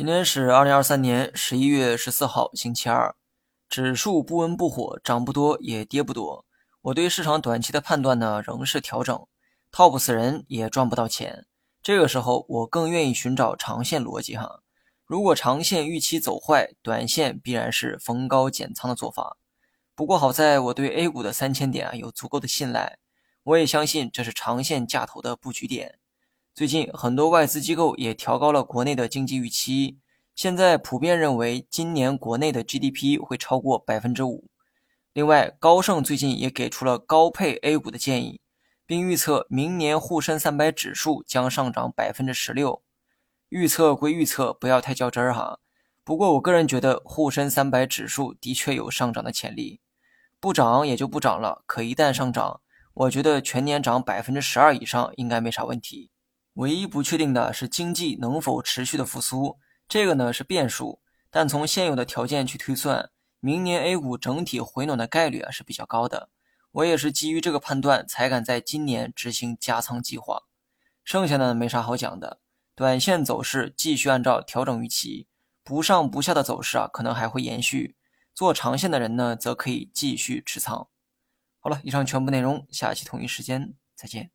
今天是二零二三年十一月十四号，星期二，指数不温不火，涨不多也跌不多。我对市场短期的判断呢，仍是调整，套不死人也赚不到钱。这个时候，我更愿意寻找长线逻辑哈。如果长线预期走坏，短线必然是逢高减仓的做法。不过好在我对 A 股的三千点啊有足够的信赖，我也相信这是长线价头的布局点。最近很多外资机构也调高了国内的经济预期，现在普遍认为今年国内的 GDP 会超过百分之五。另外，高盛最近也给出了高配 A 股的建议，并预测明年沪深三百指数将上涨百分之十六。预测归预测，不要太较真儿哈。不过我个人觉得沪深三百指数的确有上涨的潜力，不涨也就不涨了。可一旦上涨，我觉得全年涨百分之十二以上应该没啥问题。唯一不确定的是经济能否持续的复苏，这个呢是变数。但从现有的条件去推算，明年 A 股整体回暖的概率啊是比较高的。我也是基于这个判断，才敢在今年执行加仓计划。剩下的没啥好讲的，短线走势继续按照调整预期，不上不下的走势啊，可能还会延续。做长线的人呢，则可以继续持仓。好了，以上全部内容，下期同一时间再见。